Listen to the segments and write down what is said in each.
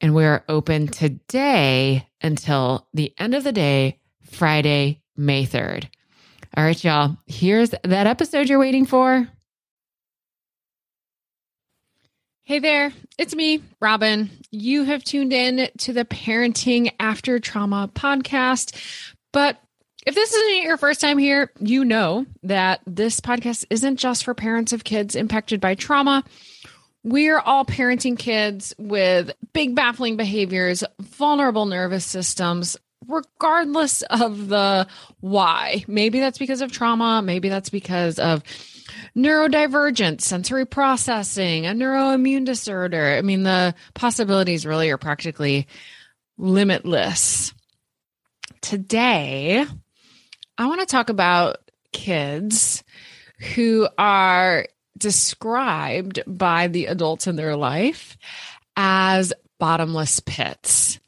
and we're open today until the end of the day, Friday, May 3rd. All right, y'all, here's that episode you're waiting for. Hey there, it's me, Robyn. You have tuned in to the Parenting After Trauma podcast. But if this isn't your first time here, you know that this podcast isn't just for parents of kids impacted by trauma. We're all parenting kids with big baffling behaviors, vulnerable nervous systems, regardless of the why. Maybe that's because of trauma, maybe that's because of neurodivergent sensory processing, a neuroimmune disorder. I mean, the possibilities really are practically limitless. Today, I want to talk about kids who are described by the adults in their life as bottomless pits.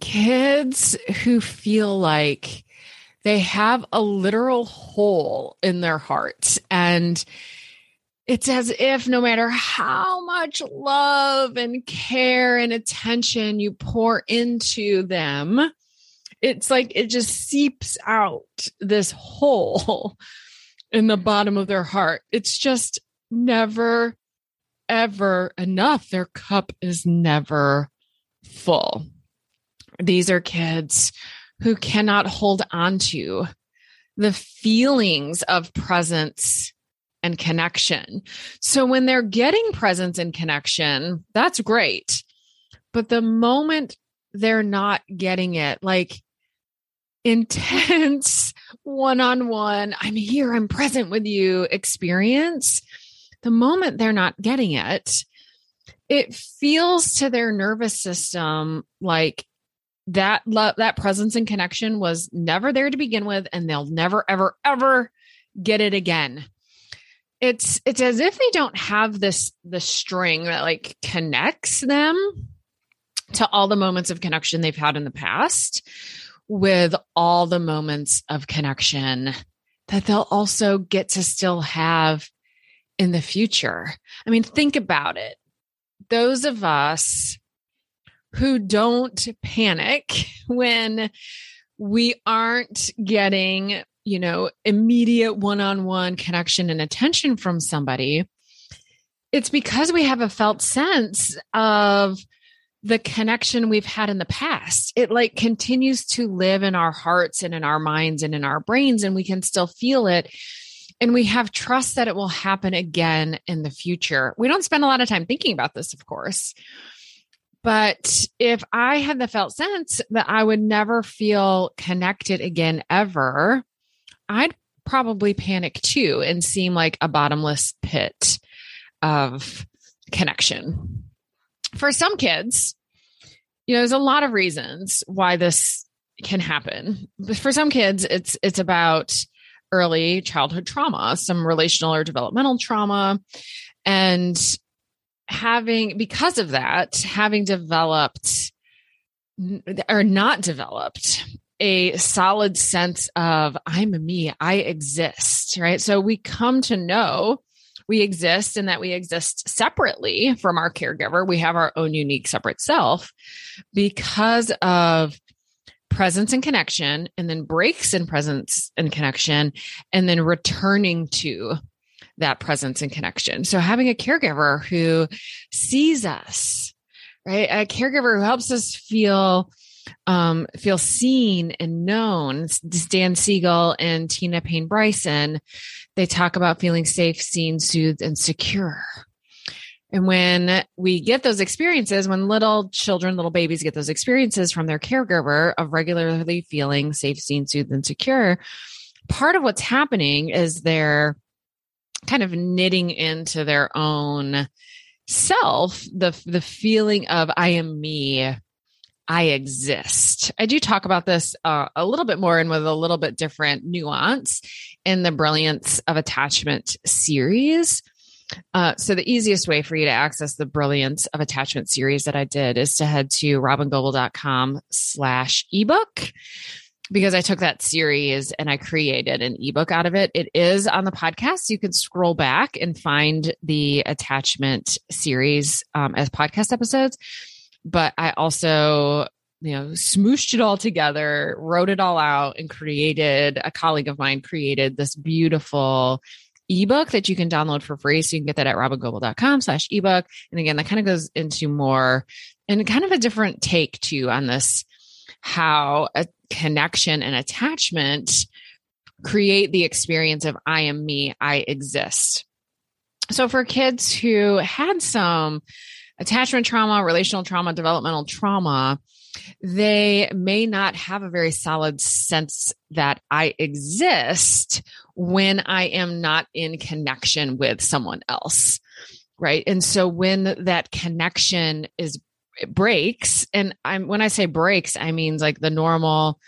Kids who feel like they have a literal hole in their hearts and it's as if no matter how much love and care and attention you pour into them, it's like it just seeps out this hole in the bottom of their heart. It's just never, ever enough. Their cup is never full. These are kids who cannot hold on to the feelings of presence and connection. So when they're getting presence and connection, that's great. But the moment they're not getting it, like intense one on one, I'm here, I'm present with you experience, the moment they're not getting it, it feels to their nervous system like that love that presence and connection was never there to begin with and they'll never ever ever get it again. It's it's as if they don't have this the string that like connects them to all the moments of connection they've had in the past with all the moments of connection that they'll also get to still have in the future. I mean, think about it. Those of us who don't panic when we aren't getting, you know, immediate one on one connection and attention from somebody, it's because we have a felt sense of the connection we've had in the past. It like continues to live in our hearts and in our minds and in our brains, and we can still feel it. And we have trust that it will happen again in the future. We don't spend a lot of time thinking about this, of course. But if I had the felt sense that I would never feel connected again ever, I'd probably panic too and seem like a bottomless pit of connection for some kids, you know, there's a lot of reasons why this can happen. But for some kids, it's it's about early childhood trauma, some relational or developmental trauma, and having because of that, having developed or not developed a solid sense of I'm me, I exist, right? So we come to know we exist and that we exist separately from our caregiver. We have our own unique separate self because of presence and connection, and then breaks in presence and connection, and then returning to that presence and connection. So having a caregiver who sees us, right? A caregiver who helps us feel um, feel seen and known. Dan Siegel and Tina Payne Bryson they talk about feeling safe, seen, soothed, and secure. And when we get those experiences, when little children, little babies get those experiences from their caregiver of regularly feeling safe, seen, soothed, and secure, part of what's happening is they're kind of knitting into their own self the the feeling of I am me I exist. I do talk about this uh, a little bit more and with a little bit different nuance in the Brilliance of Attachment series. Uh, so the easiest way for you to access the Brilliance of Attachment series that I did is to head to robyngobbel.com slash ebook because I took that series and I created an ebook out of it. It is on the podcast. You can scroll back and find the attachment series um, as podcast episodes but I also you know smooshed it all together wrote it all out and created a colleague of mine created this beautiful ebook that you can download for free. So you can get that at robyngobbel.com slash ebook. And again that kind of goes into more and kind of a different take too on this how a connection and attachment create the experience of i am me i exist. So for kids who had some attachment trauma, relational trauma, developmental trauma, they may not have a very solid sense that I exist when I am not in connection with someone else. Right. And so when that connection is breaks, and I'm when I say breaks, I mean like the normal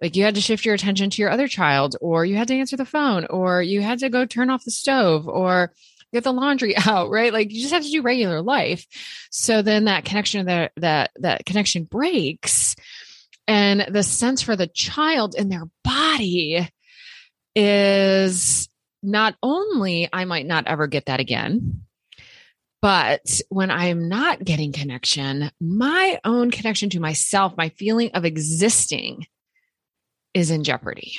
like you had to shift your attention to your other child or you had to answer the phone or you had to go turn off the stove or get the laundry out, right? Like you just have to do regular life. So then that connection that that that connection breaks and the sense for the child in their body is not only I might not ever get that again, but when I'm not getting connection, my own connection to myself, my feeling of existing is in jeopardy.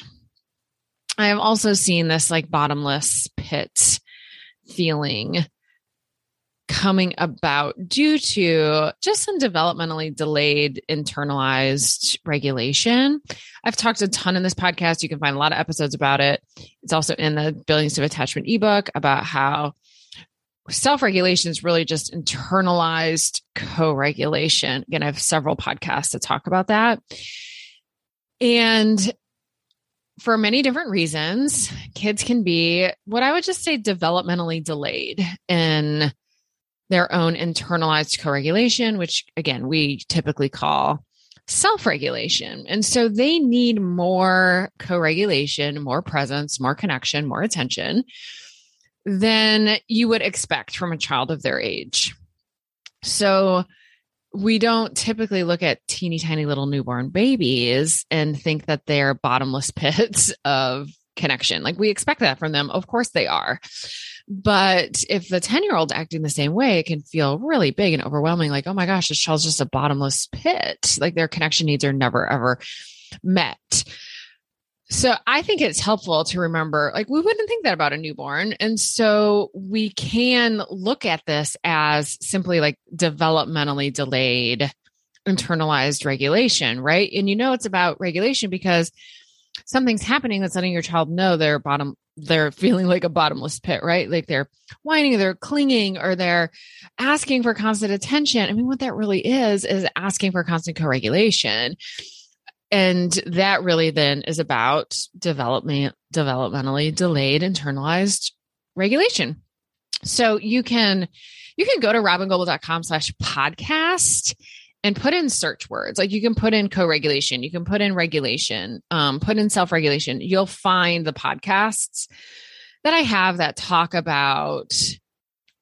I have also seen this like bottomless pit feeling coming about due to just some developmentally delayed internalized regulation. I've talked a ton in this podcast. You can find a lot of episodes about it. It's also in the Brilliance of Attachment ebook about how self regulation is really just internalized co regulation. Again, I have several podcasts to talk about that. And for many different reasons, kids can be what I would just say developmentally delayed in their own internalized co regulation, which again, we typically call self regulation. And so they need more co regulation, more presence, more connection, more attention than you would expect from a child of their age. So we don't typically look at teeny tiny little newborn babies and think that they're bottomless pits of connection. Like we expect that from them. Of course they are. But if the 10 year old acting the same way, it can feel really big and overwhelming. Like, oh my gosh, this child's just a bottomless pit. Like their connection needs are never, ever met. So I think it's helpful to remember, like, we wouldn't think that about a newborn. And so we can look at this as simply like developmentally delayed internalized regulation, right? And you know, it's about regulation because something's happening that's letting your child know they're bottom, they're feeling like a bottomless pit, right? Like they're whining, they're clinging, or they're asking for constant attention. I mean, what that really is, is asking for constant co regulation and that really then is about development developmentally delayed internalized regulation. So you can you can go to robyngobbel.com slash podcast and put in search words. Like you can put in co-regulation you can put in regulation um, put in self-regulation. You'll find the podcasts that i have that talk about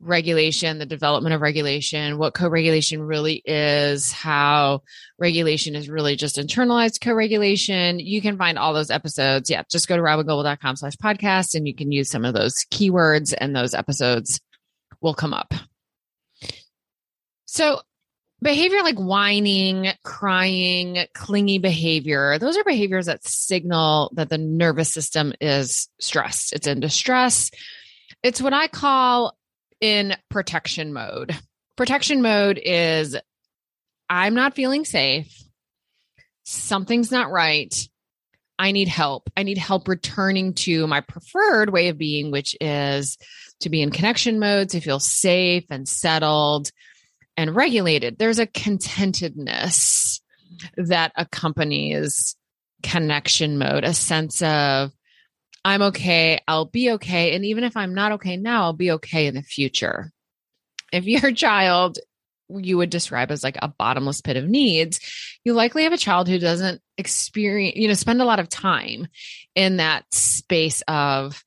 regulation, the development of regulation, what co regulation really is, how regulation is really just internalized co regulation. You can find all those episodes. Yeah, just go to robyngobbel.com slash podcast and you can use some of those keywords and those episodes will come up. So, behavior like whining, crying, clingy behavior, those are behaviors that signal that the nervous system is stressed. It's in distress. It's what I call in protection mode. Protection mode is I'm not feeling safe. Something's not right. I need help. I need help returning to my preferred way of being, which is to be in connection mode, to feel safe and settled and regulated. There's a contentedness that accompanies connection mode, a sense of I'm okay. I'll be okay. And even if I'm not okay now, I'll be okay in the future. If your child you would describe as like a bottomless pit of needs, you likely have a child who doesn't experience, you know, spend a lot of time in that space of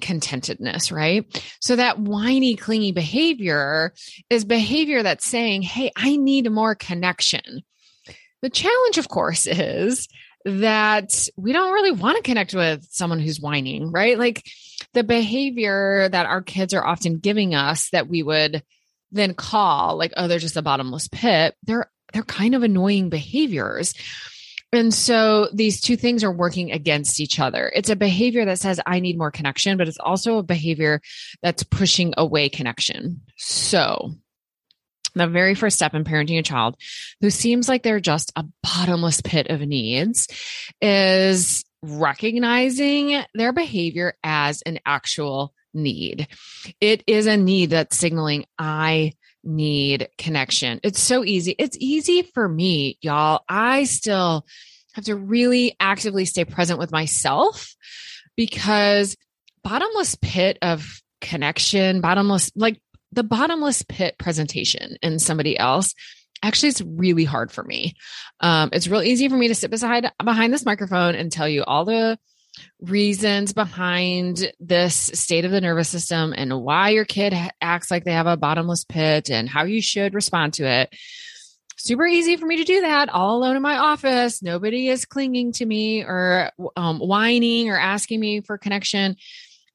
contentedness, right? So that whiny, clingy behavior is behavior that's saying, Hey, I need more connection. The challenge, of course, is that we don't really want to connect with someone who's whining, right? Like the behavior that our kids are often giving us that we would then call like, oh, they're just a bottomless pit. They're they're kind of annoying behaviors. And so these two things are working against each other. It's a behavior that says, I need more connection, but it's also a behavior that's pushing away connection. So the very first step in parenting a child who seems like they're just a bottomless pit of needs is recognizing their behavior as an actual need. It is a need that's signaling, I need connection. It's so easy. It's easy for me, y'all. I still have to really actively stay present with myself because bottomless pit of connection, bottomless, like the bottomless pit presentation in somebody else actually it's really hard for me. Um, it's real easy for me to sit beside behind this microphone and tell you all the reasons behind this state of the nervous system and why your kid acts like they have a bottomless pit and how you should respond to it. Super easy for me to do that all alone in my office. Nobody is clinging to me or um, whining or asking me for connection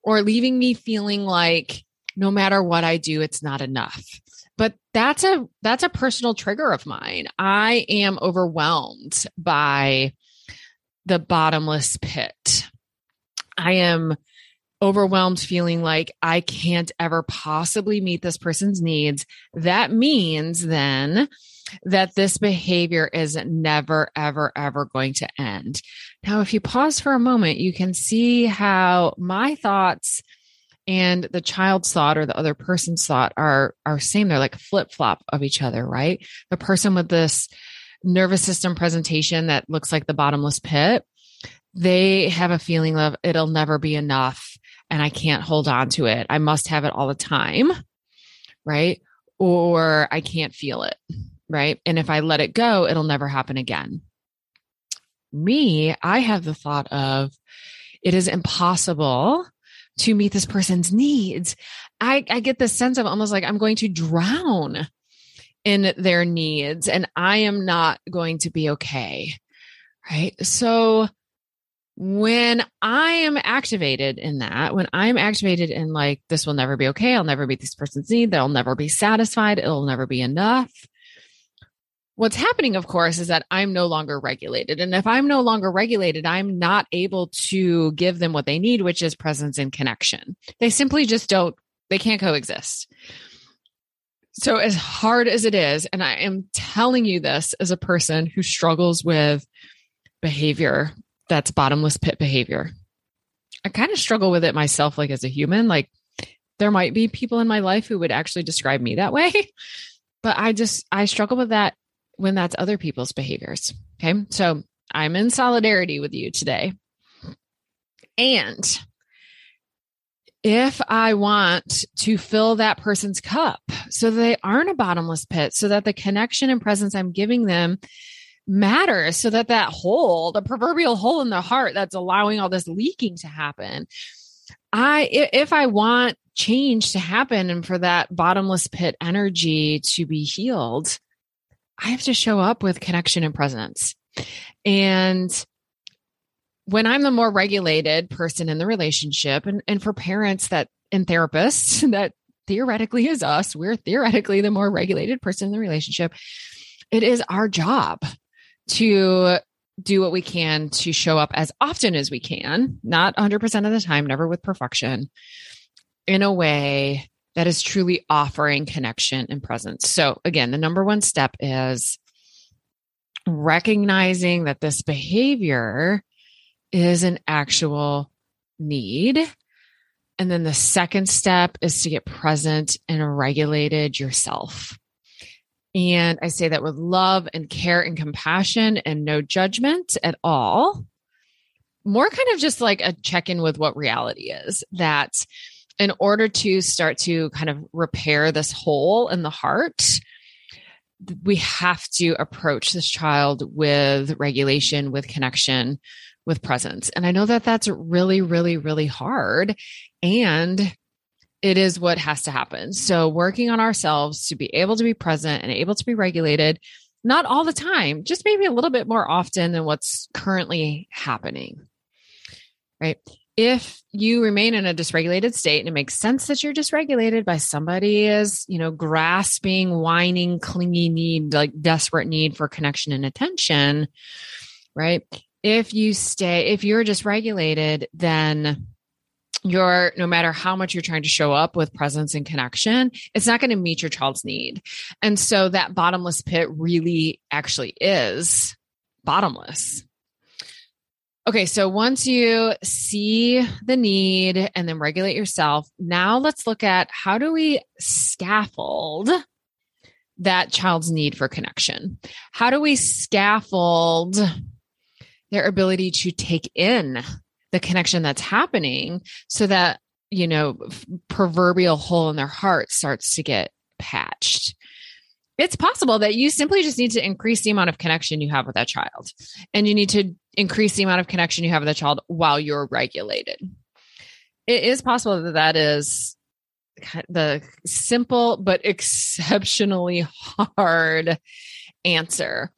or leaving me feeling like no matter what I do, it's not enough. But that's a that's a personal trigger of mine. I am overwhelmed by the bottomless pit. I am overwhelmed feeling like I can't ever possibly meet this person's needs. That means then that this behavior is never, ever, ever going to end. Now, if you pause for a moment, you can see how my thoughts and the child's thought or the other person's thought are are same they're like flip flop of each other right the person with this nervous system presentation that looks like the bottomless pit they have a feeling of it'll never be enough and i can't hold on to it i must have it all the time right or I can't feel it. Right. And if I let it go, it'll never happen again. Me, I have the thought of it is impossible to meet this person's needs. I, I get this sense of almost like I'm going to drown in their needs and I am not going to be okay. Right. So when I am activated in that, when I'm activated in like, this will never be okay, I'll never meet this person's need, they'll never be satisfied, it'll never be enough. What's happening, of course, is that I'm no longer regulated. And if I'm no longer regulated, I'm not able to give them what they need, which is presence and connection. They simply just don't, they can't coexist. So, as hard as it is, and I am telling you this as a person who struggles with behavior that's bottomless pit behavior. I kind of struggle with it myself, like as a human. Like there might be people in my life who would actually describe me that way, but I just, I struggle with that when that's other people's behaviors. Okay. So I'm in solidarity with you today. And if I want to fill that person's cup so they aren't a bottomless pit, so that the connection and presence I'm giving them matters so that that hole, the proverbial hole in the heart that's allowing all this leaking to happen. I, if I want change to happen and for that bottomless pit energy to be healed, I have to show up with connection and presence. And when I'm the more regulated person in the relationship, and, and for parents that and therapists that theoretically is us, we're theoretically the more regulated person in the relationship. It is our job to do what we can to show up as often as we can, not 100% of the time, never with perfection, in a way that is truly offering connection and presence. So, again, the number one step is recognizing that this behavior is an actual need. And then the second step is to get present and regulated yourself. And I say that with love and care and compassion and no judgment at all. More kind of just like a check in with what reality is that in order to start to kind of repair this hole in the heart, we have to approach this child with regulation, with connection, with presence. And I know that that's really, really, really hard. And it is what has to happen. So, working on ourselves to be able to be present and able to be regulated, not all the time, just maybe a little bit more often than what's currently happening. Right. If you remain in a dysregulated state and it makes sense that you're dysregulated by somebody is, you know, grasping, whining, clingy need, like desperate need for connection and attention, right? If you stay, if you're dysregulated, then you're no matter how much you're trying to show up with presence and connection, it's not going to meet your child's need. And so that bottomless pit really actually is bottomless. Okay, so once you see the need and then regulate yourself, now let's look at how do we scaffold that child's need for connection? How do we scaffold their ability to take in the connection that's happening so that, you know, proverbial hole in their heart starts to get patched. It's possible that you simply just need to increase the amount of connection you have with that child. And you need to increase the amount of connection you have with the child while you're regulated. It is possible that that is the simple but exceptionally hard answer.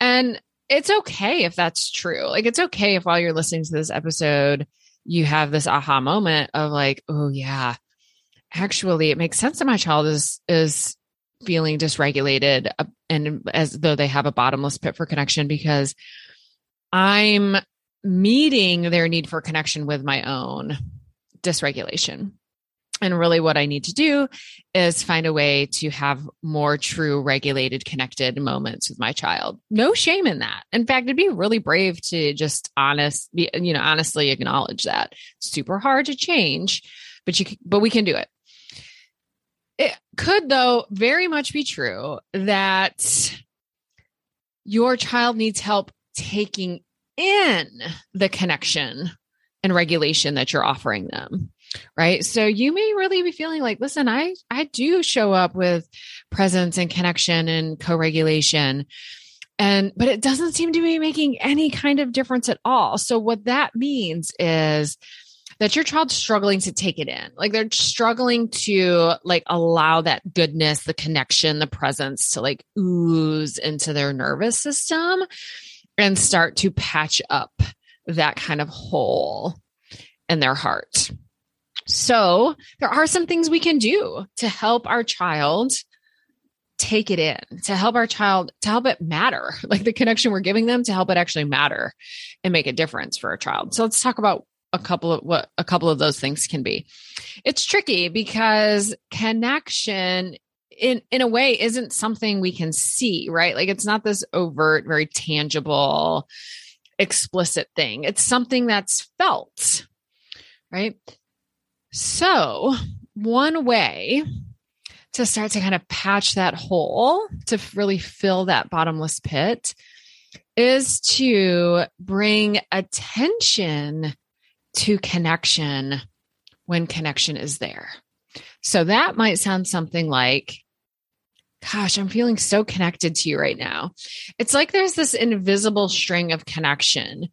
And it's okay if that's true. Like it's okay if while you're listening to this episode, you have this aha moment of like, oh yeah, actually it makes sense that my child is is feeling dysregulated uh, and as though they have a bottomless pit for connection because I'm meeting their need for connection with my own dysregulation. And really, what I need to do is find a way to have more true, regulated, connected moments with my child. No shame in that. In fact, it'd be really brave to just honest, you know, honestly acknowledge that. Super hard to change, but you, but we can do it. It could, though, very much be true that your child needs help taking in the connection and regulation that you're offering them right? So you may really be feeling like listen i i do show up with presence and connection and co-regulation and but it doesn't seem to be making any kind of difference at all. So what that means is that your child's struggling to take it in. Like they're struggling to like allow that goodness the connection the presence to like ooze into their nervous system and start to patch up that kind of hole in their heart so there are some things we can do to help our child take it in, to help our child, to help it matter, like the connection we're giving them to help it actually matter and make a difference for a child. So let's talk about a couple of what a couple of those things can be. It's tricky because connection in in a way isn't something we can see, right? Like it's not this overt, very tangible, explicit thing. It's something that's felt, right? So, one way to start to kind of patch that hole, to really fill that bottomless pit, is to bring attention to connection when connection is there. So that might sound something like, Gosh, I'm feeling so connected to you right now. It's like there's this invisible string of connection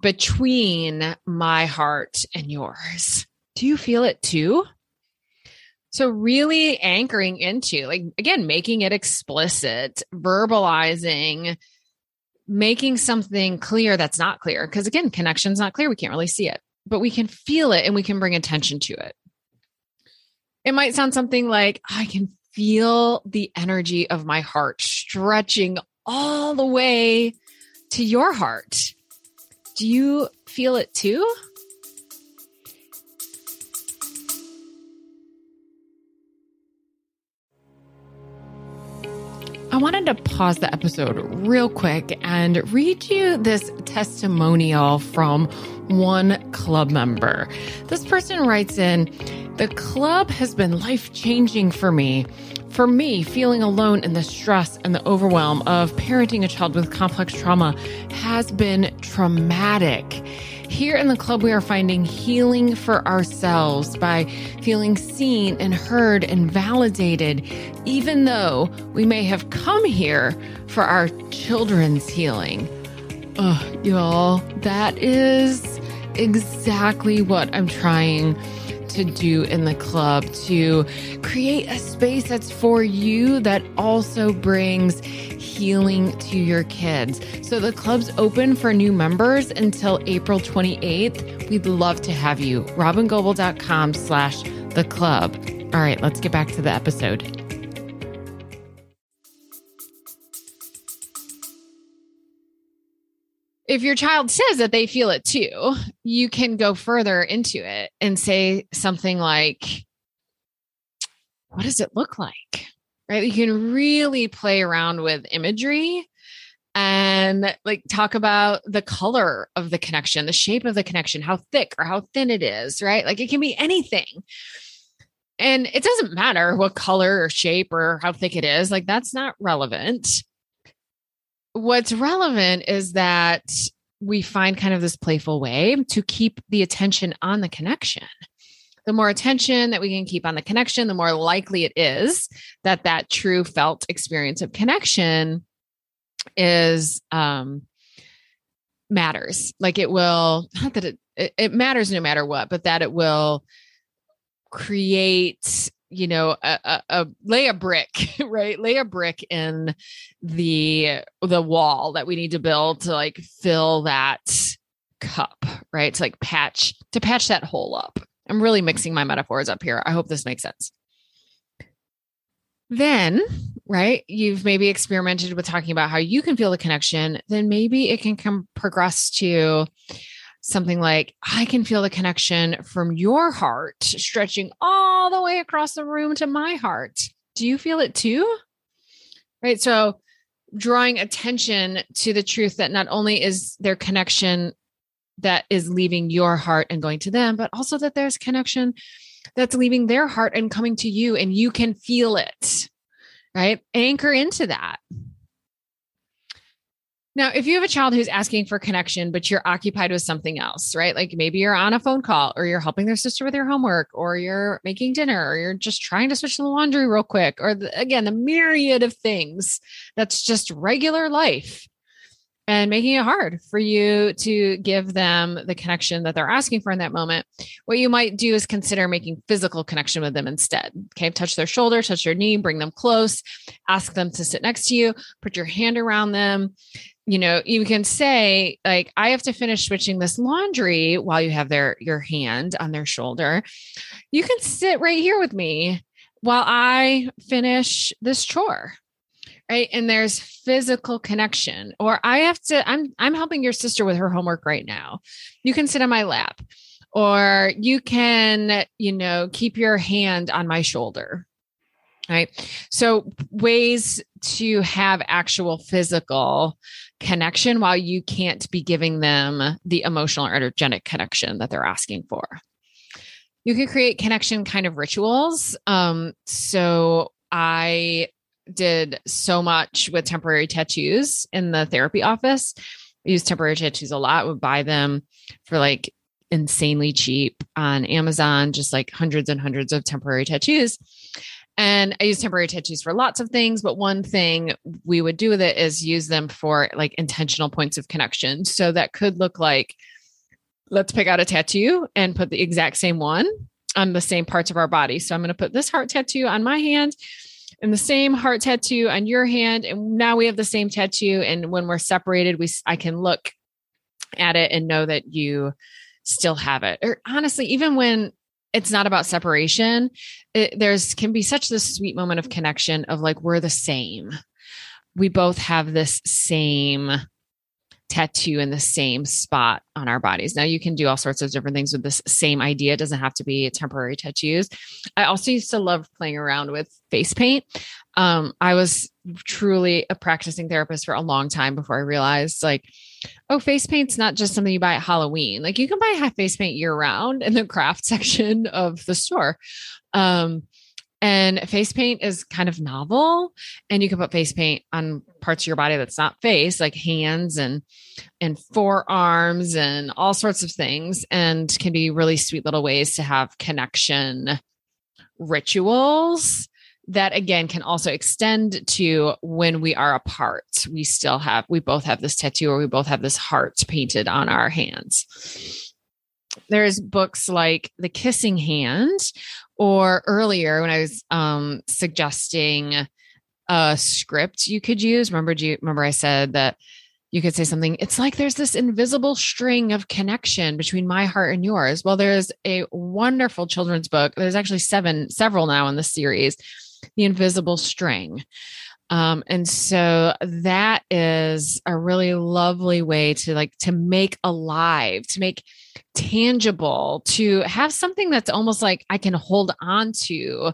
between my heart and yours. Do you feel it too? So, really anchoring into, like, again, making it explicit, verbalizing, making something clear that's not clear. Because, again, connection's not clear. We can't really see it, but we can feel it and we can bring attention to it. It might sound something like, I can feel the energy of my heart stretching all the way to your heart. Do you feel it too? I wanted to pause the episode real quick and read you this testimonial from one club member. This person writes in The club has been life changing for me. For me, feeling alone in the stress and the overwhelm of parenting a child with complex trauma has been traumatic. Here in the club, we are finding healing for ourselves by feeling seen and heard and validated, even though we may have come here for our children's healing. Oh, y'all, that is exactly what I'm trying to do in the club to create a space that's for you that also brings healing to your kids. So the club's open for new members until April 28th. We'd love to have you. robyngobbel.com slash the club. All right, let's get back to the episode. If your child says that they feel it too, you can go further into it and say something like, What does it look like? Right? You can really play around with imagery and like talk about the color of the connection, the shape of the connection, how thick or how thin it is, right? Like it can be anything. And it doesn't matter what color or shape or how thick it is, like that's not relevant what's relevant is that we find kind of this playful way to keep the attention on the connection. The more attention that we can keep on the connection, the more likely it is that that true felt experience of connection is um matters. Like it will not that it it matters no matter what, but that it will create you know a, a, a, lay a brick right? Lay a brick in the the wall that we need to build to like fill that cup right? To like patch to patch that hole up. I'm really mixing my metaphors up here. I hope this makes sense. Then right you've maybe experimented with talking about how you can feel the connection then maybe it can come progress to something like, I can feel the connection from your heart stretching all the way across the room to my heart. Do you feel it too? Right. So, drawing attention to the truth that not only is there connection that is leaving your heart and going to them, but also that there's connection that's leaving their heart and coming to you, and you can feel it. Right. Anchor into that Now, if you have a child who's asking for connection, but you're occupied with something else, right? Like maybe you're on a phone call or you're helping their sister with their homework or you're making dinner or you're just trying to switch the laundry real quick or the, again, the myriad of things that's just regular life and making it hard for you to give them the connection that they're asking for in that moment. What you might do is consider making physical connection with them instead. Okay, touch their shoulder, touch their knee, bring them close, ask them to sit next to you, put your hand around them. You know, you can say like I have to finish switching this laundry while you have their your hand on their shoulder. You can sit right here with me while I finish this chore. Right? And there's physical connection. Or i have to i'm i'm helping your sister with her homework right now. You can sit on my lap. Or you can you know keep your hand on my shoulder. Right? So ways to have actual physical connection while you can't be giving them the emotional or energetic connection that they're asking for you can create connection kind of rituals um so i did so much with temporary tattoos in the therapy office. I use temporary tattoos a lot, would buy them for like insanely cheap on Amazon, just like hundreds and hundreds of temporary tattoos. And I use temporary tattoos for lots of things, but one thing we would do with it is use them for like intentional points of connection. So that could look like let's pick out a tattoo and put the exact same one on the same parts of our body. So I'm going to put this heart tattoo on my hand and the same heart tattoo on your hand and now we have the same tattoo and when we're separated we i can look at it and know that you still have it or honestly even when it's not about separation. It, there's can be such this sweet moment of connection of like we're the same. We both have this same tattoo in the same spot on our bodies. Now you can do all sorts of different things with this same idea. It doesn't have to be temporary tattoos. I also used to love playing around with face paint. Um, I was truly a practicing therapist for a long time before I realized like, oh, face paint's not just something you buy at Halloween. Like you can buy half face paint year round in the craft section of the store. Um, and face paint is kind of novel, and you can put face paint on parts of your body that's not face, like hands and and forearms and all sorts of things, and can be really sweet little ways to have connection rituals that again can also extend to when we are apart. We still have, we both have this tattoo or we both have this heart painted on our hands. There's books like The Kissing Hand, or earlier when I was um, suggesting a script you could use. Remember, do you remember I said that you could say something? It's like there's this invisible string of connection between my heart and yours. Well, there's a wonderful children's book. There's actually seven, several now in the series, The Invisible String. Um, and so that is a really lovely way to like to make alive, to make tangible, to have something that's almost like I can hold on to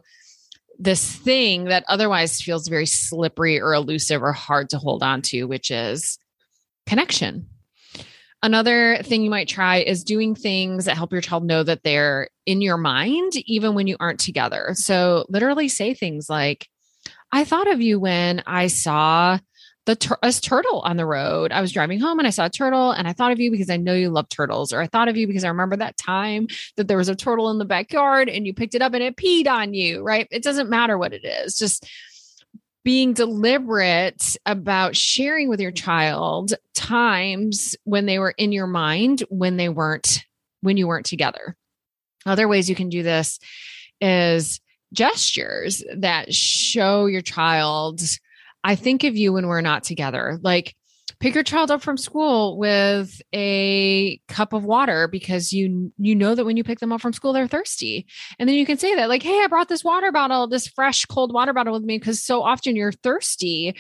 this thing that otherwise feels very slippery or elusive or hard to hold on to, which is connection. Another thing you might try is doing things that help your child know that they're in your mind, even when you aren't together. So, literally say things like, I thought of you when I saw the tur- a turtle on the road. I was driving home and I saw a turtle and I thought of you because I know you love turtles or I thought of you because I remember that time that there was a turtle in the backyard and you picked it up and it peed on you, right? It doesn't matter what it is. Just being deliberate about sharing with your child times when they were in your mind when they weren't when you weren't together. Other ways you can do this is gestures that show your child I think of you when we're not together. Like pick your child up from school with a cup of water because you you know that when you pick them up from school they're thirsty. And then you can say that like, "Hey, I brought this water bottle, this fresh cold water bottle with me because so often you're thirsty."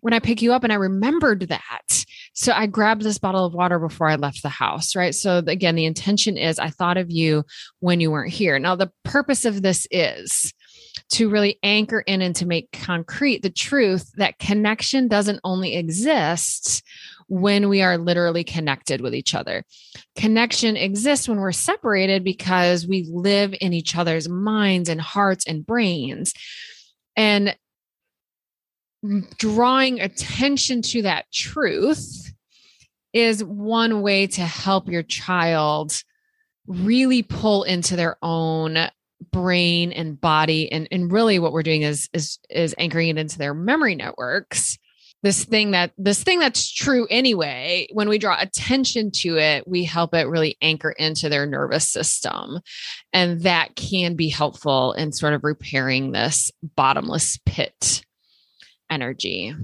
When I pick you up and I remembered that. So I grabbed this bottle of water before I left the house, right? So again, the intention is I thought of you when you weren't here. Now, the purpose of this is to really anchor in and to make concrete the truth that connection doesn't only exist when we are literally connected with each other. Connection exists when we're separated because we live in each other's minds and hearts and brains. And drawing attention to that truth is one way to help your child really pull into their own brain and body. And and really what we're doing is is is anchoring it into their memory networks. This thing that this thing that's true anyway when we draw attention to it we help it really anchor into their nervous system. And that can be helpful in sort of repairing this bottomless pit energy.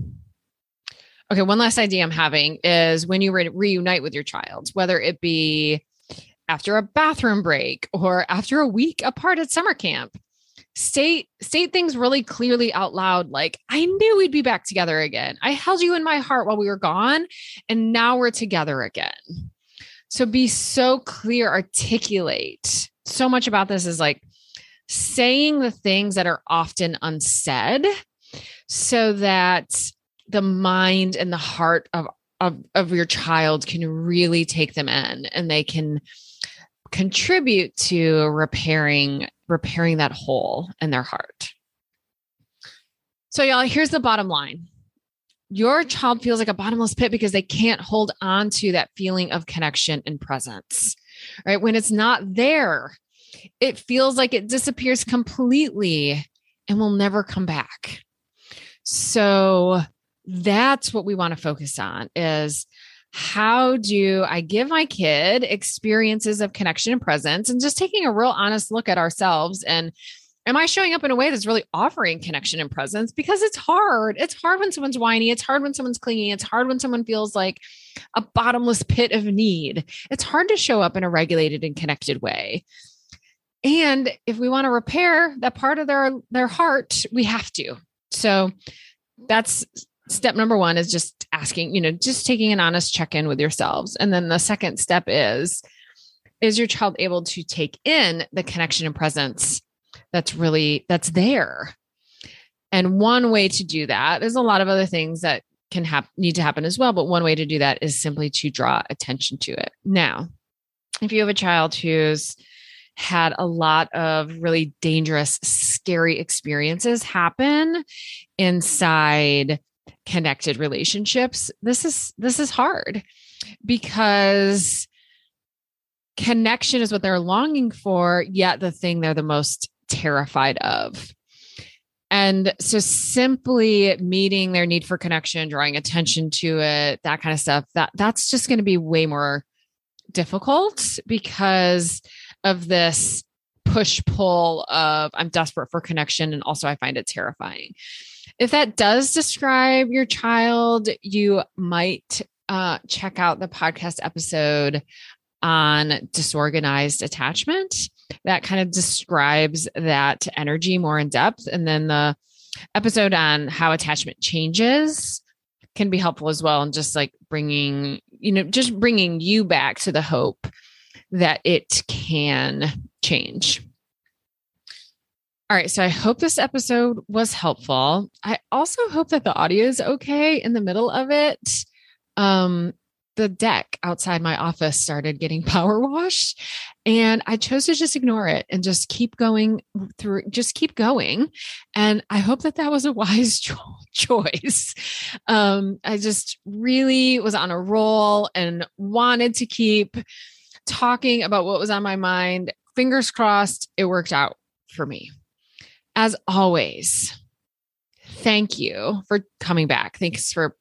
Okay one last idea i'm having is when you re- reunite with your child whether it be after a bathroom break or after a week apart at summer camp state state things really clearly out loud like i knew we'd be back together again. I held you in my heart while we were gone and now we're together again. So be so clear articulate. So much about this is like saying the things that are often unsaid so that the mind and the heart of of, of your child can really take them in and they can contribute to repairing repairing that hole in their heart. So y'all, here's the bottom line. Your child feels like a bottomless pit because they can't hold on to that feeling of connection and presence. Right? When it's not there, it feels like it disappears completely and will never come back. So that's what we want to focus on is how do I give my kid experiences of connection and presence and just taking a real honest look at ourselves and am I showing up in a way that's really offering connection and presence because it's hard. It's hard when someone's whiny, it's hard when someone's clingy, it's hard when someone feels like a bottomless pit of need. It's hard to show up in a regulated and connected way. And if we want to repair that part of their their heart, we have to. So that's step number one is just asking, you know, just taking an honest check in with yourselves. And then the second step is, is your child able to take in the connection and presence that's really that's there and one way to do that there's a lot of other things that can have need to happen as well but one way to do that is simply to draw attention to it now if you have a child who's had a lot of really dangerous scary experiences happen inside connected relationships. This is this is hard because connection is what they're longing for yet the thing they're the most terrified of. And so simply meeting their need for connection drawing attention to it that kind of stuff that that's just going to be way more difficult because of this push pull of i'm desperate for connection and also i find it terrifying if that does describe your child, you might uh, check out the podcast episode on disorganized attachment that kind of describes that energy more in depth. And then the episode on how attachment changes can be helpful as well. And just like bringing, you know, just bringing you back to the hope that it can change. All right. So I hope this episode was helpful. I also hope that the audio is okay in the middle of it. Um, the deck outside my office started getting power washed and I chose to just ignore it and just keep going through, just keep going. And I hope that that was a wise cho- choice. Um, I just really was on a roll and wanted to keep talking about what was on my mind. Fingers crossed, it worked out for me as always, thank you for coming back. Thanks for,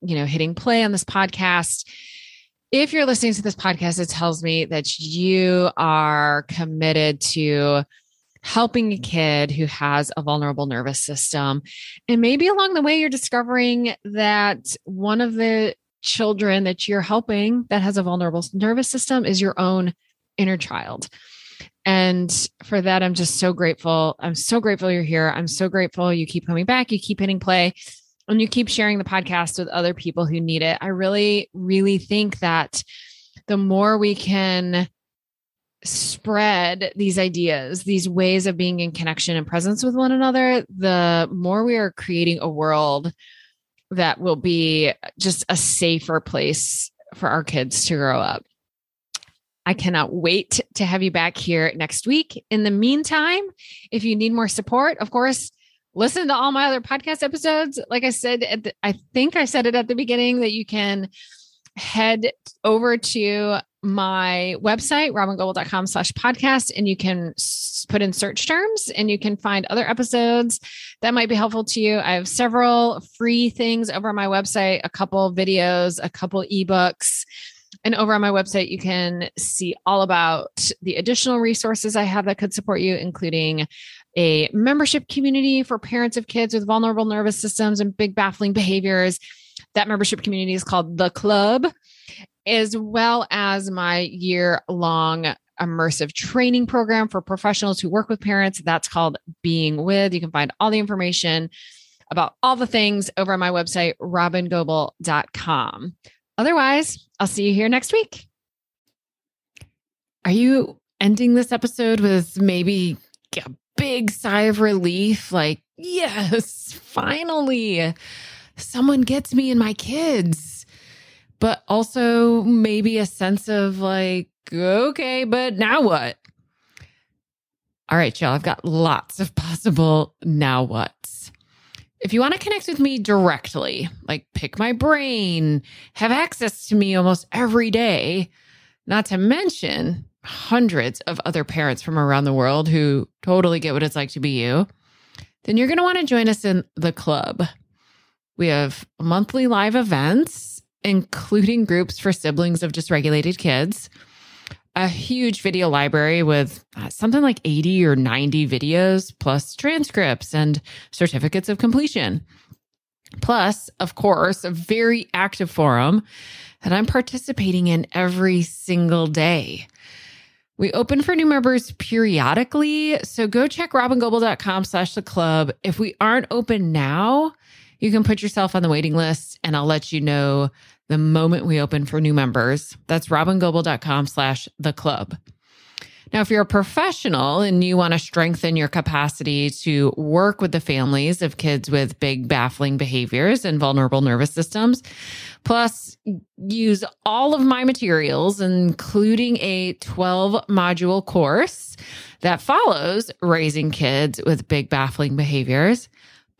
you know, hitting play on this podcast. If you're listening to this podcast, it tells me that you are committed to helping a kid who has a vulnerable nervous system. And maybe along the way, you're discovering that one of the children that you're helping that has a vulnerable nervous system is your own inner child. And for that, I'm just so grateful. I'm so grateful you're here. I'm so grateful you keep coming back, you keep hitting play, and you keep sharing the podcast with other people who need it. I really, really think that the more we can spread these ideas, these ways of being in connection and presence with one another, the more we are creating a world that will be just a safer place for our kids to grow up. I cannot wait to have you back here next week. In the meantime, if you need more support, of course, listen to all my other podcast episodes. Like I said, the, I think I said it at the beginning that you can head over to my website, robyngobbel.com slash podcast, and you can put in search terms and you can find other episodes that might be helpful to you. I have several free things over on my website, a couple videos, a couple ebooks. And over on my website, you can see all about the additional resources I have that could support you, including a membership community for parents of kids with vulnerable nervous systems and big baffling behaviors. That membership community is called The Club as well as my year long immersive training program for professionals who work with parents. That's called Being With. You can find all the information about all the things over on my website, robyngobbel.com. Otherwise, I'll see you here next week. Are you ending this episode with maybe a big sigh of relief? Like, yes, finally, someone gets me and my kids but also maybe a sense of like, okay, but now what? All right, y'all, I've got lots of possible now what's. If you want to connect with me directly, like pick my brain, have access to me almost every day, not to mention hundreds of other parents from around the world who totally get what it's like to be you, then you're going to want to join us in the club. We have monthly live events including groups for siblings of dysregulated kids, a huge video library with uh, something like 80 or 90 videos, plus transcripts and certificates of completion. Plus, of course, a very active forum that I'm participating in every single day. We open for new members periodically, so go check robyngobbel.com slash the club. If we aren't open now, you can put yourself on the waiting list and I'll let you know the moment we open for new members. That's robyngobbel.com slash the club. Now, if you're a professional and you want to strengthen your capacity to work with the families of kids with big, baffling behaviors and vulnerable nervous systems, plus use all of my materials, including a 12 module course that follows raising kids with big, baffling behaviors,